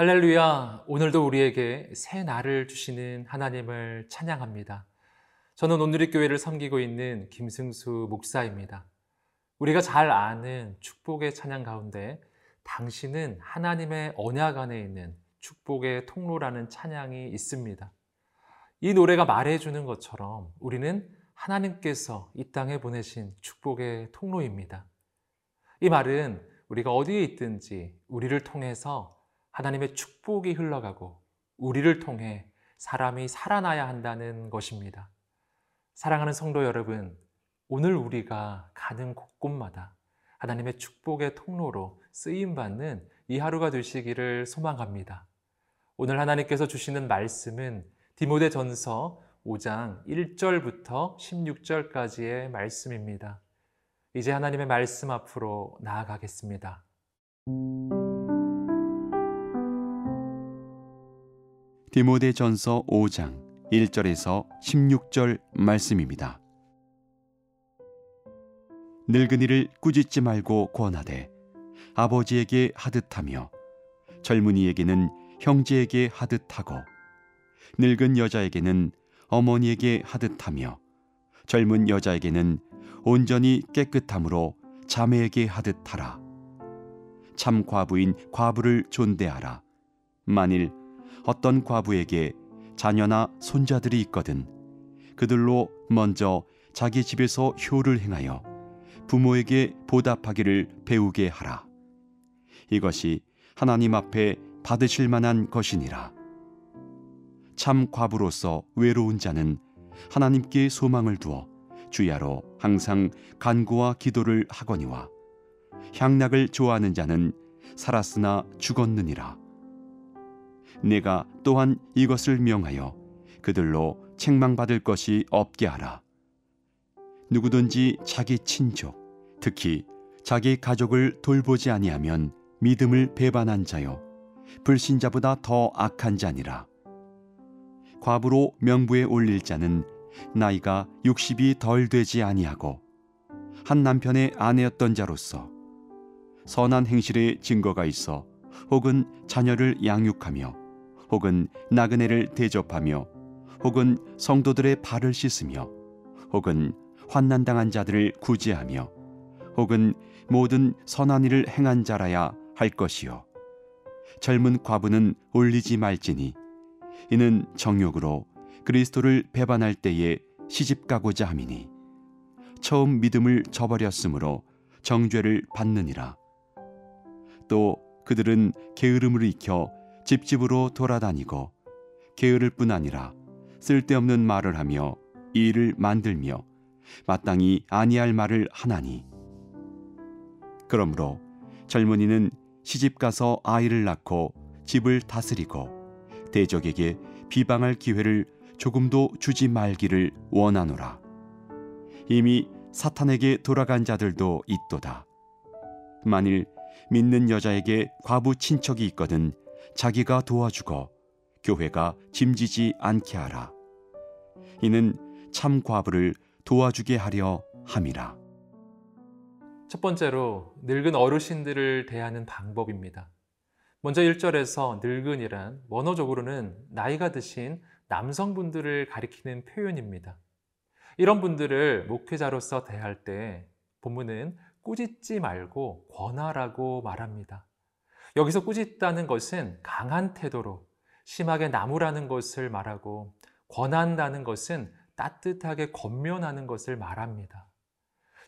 할렐루야! 오늘도 우리에게 새 날을 주시는 하나님을 찬양합니다. 저는 오늘의 교회를 섬기고 있는 김승수 목사입니다. 우리가 잘 아는 축복의 찬양 가운데 당신은 하나님의 언약 안에 있는 축복의 통로라는 찬양이 있습니다. 이 노래가 말해주는 것처럼 우리는 하나님께서 이 땅에 보내신 축복의 통로입니다. 이 말은 우리가 어디에 있든지 우리를 통해서 하나님의 축복이 흘러가고 우리를 통해 사람이 살아나야 한다는 것입니다. 사랑하는 성도 여러분, 오늘 우리가 가는 곳곳마다 하나님의 축복의 통로로 쓰임받는 이 하루가 되시기를 소망합니다. 오늘 하나님께서 주시는 말씀은 디모데 전서 5장 1절부터 16절까지의 말씀입니다. 이제 하나님의 말씀 앞으로 나아가겠습니다. 디모데 전서 5장 1절에서 16절 말씀입니다. 늙은이를 꾸짖지 말고 권하되 아버지에게 하듯하며 젊은이에게는 형제에게 하듯하고 늙은 여자에게는 어머니에게 하듯하며 젊은 여자에게는 온전히 깨끗함으로 자매에게 하듯하라. 참 과부인 과부를 존대하라. 만일 어떤 과부에게 자녀나 손자들이 있거든 그들로 먼저 자기 집에서 효를 행하여 부모에게 보답하기를 배우게 하라. 이것이 하나님 앞에 받으실 만한 것이니라. 참 과부로서 외로운 자는 하나님께 소망을 두어 주야로 항상 간구와 기도를 하거니와 향락을 좋아하는 자는 살았으나 죽었느니라. 내가 또한 이것을 명하여 그들로 책망받을 것이 없게 하라. 누구든지 자기 친족, 특히 자기 가족을 돌보지 아니하면 믿음을 배반한 자요 불신자보다 더 악한 자니라. 과부로 명부에 올릴 자는 나이가 60이 덜 되지 아니하고 한 남편의 아내였던 자로서 선한 행실의 증거가 있어 혹은 자녀를 양육하며 혹은 나그네를 대접하며 혹은 성도들의 발을 씻으며 혹은 환난당한 자들을 구제하며 혹은 모든 선한 일을 행한 자라야 할 것이요. 젊은 과부는 올리지 말지니 이는 정욕으로 그리스도를 배반할 때에 시집 가고자 함이니 처음 믿음을 저버렸으므로 정죄를 받느니라. 또 그들은 게으름을 익혀 집집으로 돌아다니고 게으를 뿐 아니라 쓸데없는 말을 하며 일을 만들며 마땅히 아니할 말을 하나니. 그러므로 젊은이는 시집 가서 아이를 낳고 집을 다스리고 대적에게 비방할 기회를 조금도 주지 말기를 원하노라. 이미 사탄에게 돌아간 자들도 있도다. 만일 믿는 여자에게 과부 친척이 있거든 자기가 도와주고 교회가 짐지지 않게 하라. 이는 참 과부를 도와주게 하려 함이라. 첫 번째로 늙은 어르신들을 대하는 방법입니다. 먼저 1절에서 늙은이란 원어적으로는 나이가 드신 남성분들을 가리키는 표현입니다. 이런 분들을 목회자로서 대할 때 본문은 꾸짖지 말고 권하라고 말합니다. 여기서 꾸짖다는 것은 강한 태도로 심하게 나무라는 것을 말하고 권한다는 것은 따뜻하게 권면하는 것을 말합니다.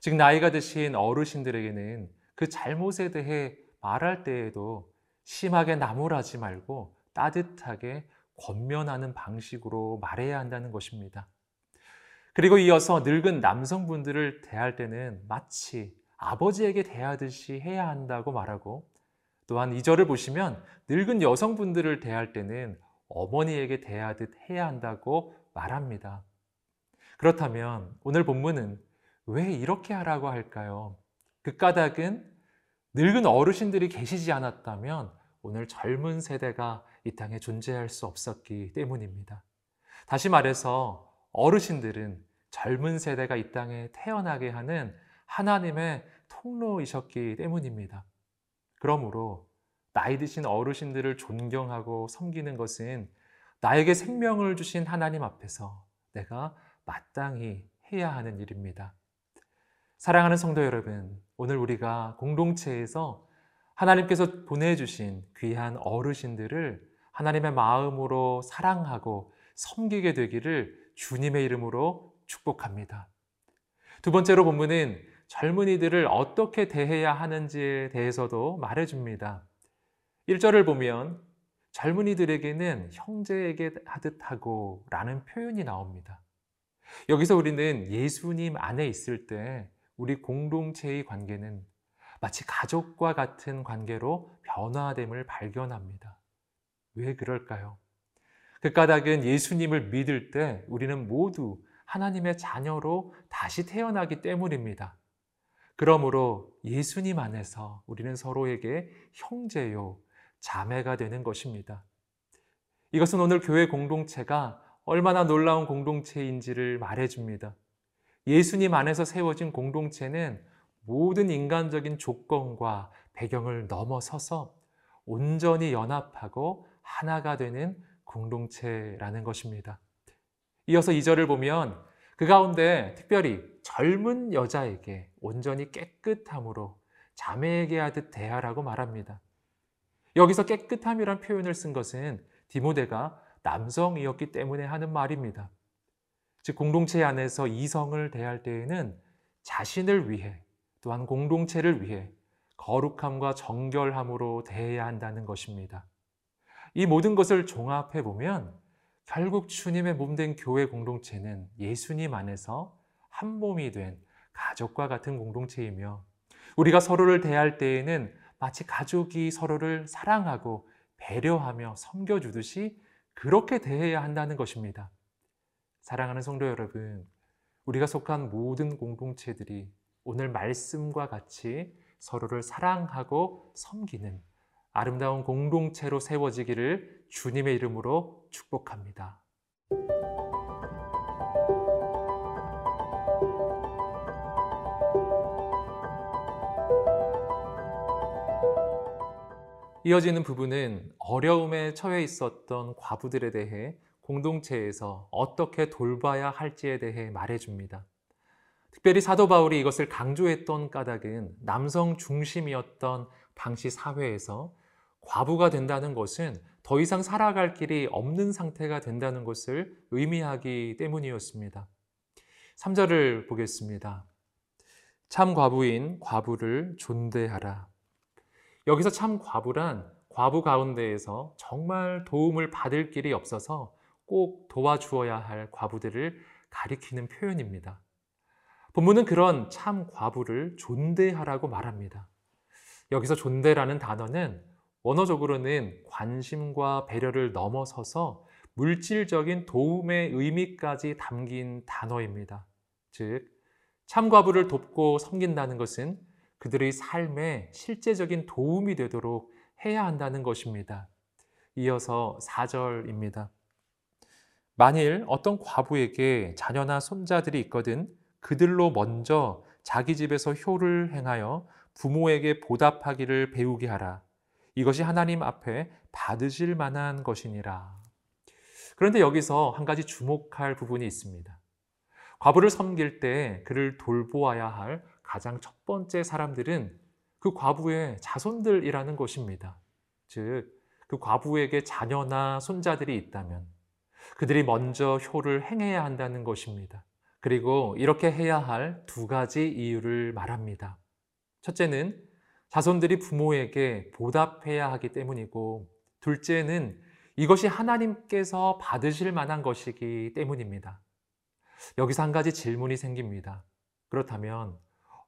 즉 나이가 드신 어르신들에게는 그 잘못에 대해 말할 때에도 심하게 나무라지 말고 따뜻하게 권면하는 방식으로 말해야 한다는 것입니다. 그리고 이어서 늙은 남성분들을 대할 때는 마치 아버지에게 대하듯이 해야 한다고 말하고 또한 이 절을 보시면 늙은 여성분들을 대할 때는 어머니에게 대하듯 해야 한다고 말합니다. 그렇다면 오늘 본문은 왜 이렇게 하라고 할까요? 그 까닭은 늙은 어르신들이 계시지 않았다면 오늘 젊은 세대가 이 땅에 존재할 수 없었기 때문입니다. 다시 말해서 어르신들은 젊은 세대가 이 땅에 태어나게 하는 하나님의 통로이셨기 때문입니다. 그러므로 나이 드신 어르신들을 존경하고 섬기는 것은 나에게 생명을 주신 하나님 앞에서 내가 마땅히 해야 하는 일입니다. 사랑하는 성도 여러분, 오늘 우리가 공동체에서 하나님께서 보내주신 귀한 어르신들을 하나님의 마음으로 사랑하고 섬기게 되기를 주님의 이름으로 축복합니다. 두 번째로 본문은 젊은이들을 어떻게 대해야 하는지에 대해서도 말해줍니다. 1절을 보면 젊은이들에게는 형제에게 하듯하고 라는 표현이 나옵니다. 여기서 우리는 예수님 안에 있을 때 우리 공동체의 관계는 마치 가족과 같은 관계로 변화됨을 발견합니다. 왜 그럴까요? 그 까닭은 예수님을 믿을 때 우리는 모두 하나님의 자녀로 다시 태어나기 때문입니다. 그러므로 예수님 안에서 우리는 서로에게 형제요, 자매가 되는 것입니다. 이것은 오늘 교회 공동체가 얼마나 놀라운 공동체인지를 말해줍니다. 예수님 안에서 세워진 공동체는 모든 인간적인 조건과 배경을 넘어서서 온전히 연합하고 하나가 되는 공동체라는 것입니다. 이어서 2절을 보면 그 가운데 특별히 젊은 여자에게 온전히 깨끗함으로 자매에게 하듯 대하라고 말합니다. 여기서 깨끗함이란 표현을 쓴 것은 디모데가 남성이었기 때문에 하는 말입니다. 즉, 공동체 안에서 이성을 대할 때에는 자신을 위해 또한 공동체를 위해 거룩함과 정결함으로 대해야 한다는 것입니다. 이 모든 것을 종합해 보면 결국 주님의 몸된 교회 공동체는 예수님 안에서 한 몸이 된 가족과 같은 공동체이며 우리가 서로를 대할 때에는 마치 가족이 서로를 사랑하고 배려하며 섬겨주듯이 그렇게 대해야 한다는 것입니다. 사랑하는 성도 여러분, 우리가 속한 모든 공동체들이 오늘 말씀과 같이 서로를 사랑하고 섬기는 아름다운 공동체로 세워지기를 주님의 이름으로 축복합니다. 이어지는 부분은 어려움에 처해 있었던 과부들에 대해 공동체에서 어떻게 돌봐야 할지에 대해 말해줍니다. 특별히 사도 바울이 이것을 강조했던 까닭은 남성 중심이었던 당시 사회에서 과부가 된다는 것은 더 이상 살아갈 길이 없는 상태가 된다는 것을 의미하기 때문이었습니다. 3절을 보겠습니다. 참 과부인 과부를 존대하라. 여기서 참 과부란 과부 가운데에서 정말 도움을 받을 길이 없어서 꼭 도와주어야 할 과부들을 가리키는 표현입니다. 본문은 그런 참 과부를 존대하라고 말합니다. 여기서 존대라는 단어는 원어적으로는 관심과 배려를 넘어서서 물질적인 도움의 의미까지 담긴 단어입니다. 즉, 참과부를 돕고 섬긴다는 것은 그들의 삶에 실제적인 도움이 되도록 해야 한다는 것입니다. 이어서 4절입니다. 만일 어떤 과부에게 자녀나 손자들이 있거든 그들로 먼저 자기 집에서 효를 행하여 부모에게 보답하기를 배우게 하라. 이것이 하나님 앞에 받으실 만한 것이니라. 그런데 여기서 한 가지 주목할 부분이 있습니다. 과부를 섬길 때 그를 돌보아야 할 가장 첫 번째 사람들은 그 과부의 자손들이라는 것입니다. 즉, 그 과부에게 자녀나 손자들이 있다면 그들이 먼저 효를 행해야 한다는 것입니다. 그리고 이렇게 해야 할 두 가지 이유를 말합니다. 첫째는 자손들이 부모에게 보답해야 하기 때문이고, 둘째는 이것이 하나님께서 받으실 만한 것이기 때문입니다. 여기서 한 가지 질문이 생깁니다. 그렇다면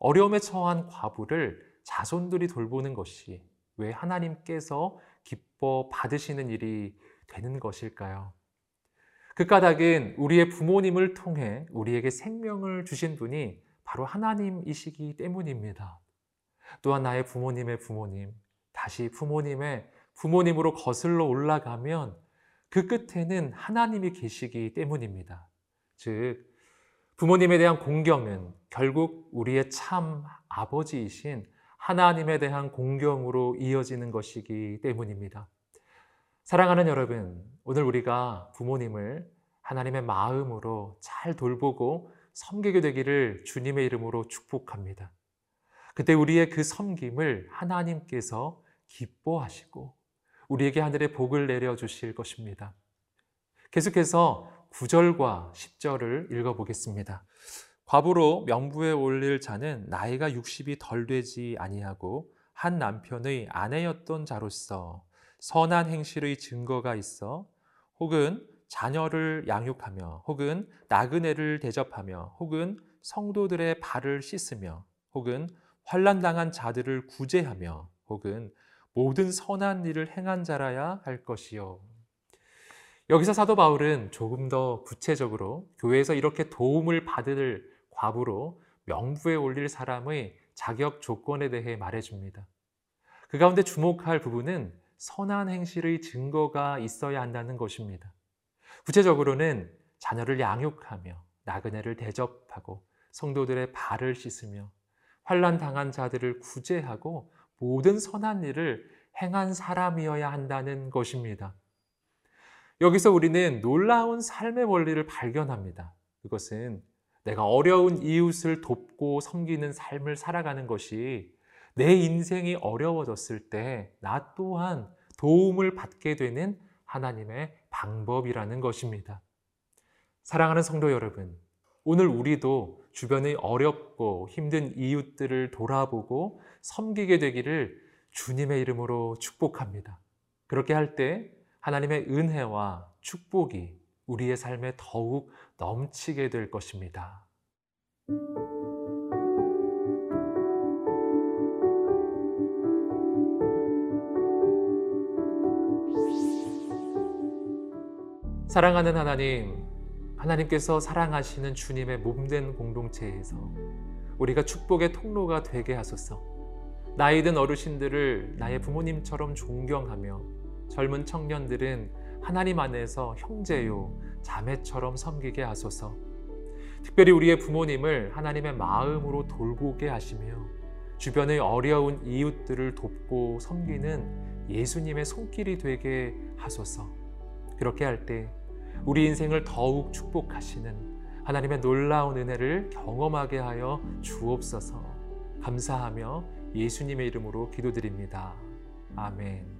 어려움에 처한 과부를 자손들이 돌보는 것이 왜 하나님께서 기뻐 받으시는 일이 되는 것일까요? 그 까닭은 우리의 부모님을 통해 우리에게 생명을 주신 분이 바로 하나님이시기 때문입니다. 또한 나의 부모님의 부모님, 다시 부모님의 부모님으로 거슬러 올라가면 그 끝에는 하나님이 계시기 때문입니다. 즉, 부모님에 대한 공경은 결국 우리의 참 아버지이신 하나님에 대한 공경으로 이어지는 것이기 때문입니다. 사랑하는 여러분, 오늘 우리가 부모님을 하나님의 마음으로 잘 돌보고 섬기게 되기를 주님의 이름으로 축복합니다. 그때 우리의 그 섬김을 하나님께서 기뻐하시고 우리에게 하늘의 복을 내려 주실 것입니다. 계속해서 9절과 10절을 읽어보겠습니다. 과부로 명부에 올릴 자는 나이가 60이 덜 되지 아니하고 한 남편의 아내였던 자로서 선한 행실의 증거가 있어 혹은 자녀를 양육하며 혹은 나그네를 대접하며 혹은 성도들의 발을 씻으며 혹은 환란 당한 자들을 구제하며 혹은 모든 선한 일을 행한 자라야 할 것이요. 여기서 사도 바울은 조금 더 구체적으로 교회에서 이렇게 도움을 받을 과부로 명부에 올릴 사람의 자격 조건에 대해 말해줍니다. 그 가운데 주목할 부분은 선한 행실의 증거가 있어야 한다는 것입니다. 구체적으로는 자녀를 양육하며 나그네를 대접하고 성도들의 발을 씻으며 환란 당한 자들을 구제하고 모든 선한 일을 행한 사람이어야 한다는 것입니다. 여기서 우리는 놀라운 삶의 원리를 발견합니다. 그것은 내가 어려운 이웃을 돕고 섬기는 삶을 살아가는 것이 내 인생이 어려워졌을 때 나 또한 도움을 받게 되는 하나님의 방법이라는 것입니다. 사랑하는 성도 여러분, 오늘 우리도 주변의 어렵고 힘든 이웃들을 돌아보고 섬기게 되기를 주님의 이름으로 축복합니다. 그렇게 할 때 하나님의 은혜와 축복이 우리의 삶에 더욱 넘치게 될 것입니다. 사랑하는 하나님, 하나님께서 사랑하시는 주님의 몸된 공동체에서 우리가 축복의 통로가 되게 하소서. 나이 든 어르신들을 나의 부모님처럼 존경하며 젊은 청년들은 하나님 안에서 형제요, 자매처럼 섬기게 하소서. 특별히 우리의 부모님을 하나님의 마음으로 돌보게 하시며 주변의 어려운 이웃들을 돕고 섬기는 예수님의 손길이 되게 하소서. 그렇게 할 때 우리 인생을 더욱 축복하시는 하나님의 놀라운 은혜를 경험하게 하여 주옵소서. 감사하며 예수님의 이름으로 기도드립니다. 아멘.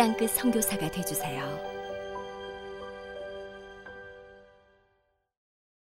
땅끝 선교사가 되주세요.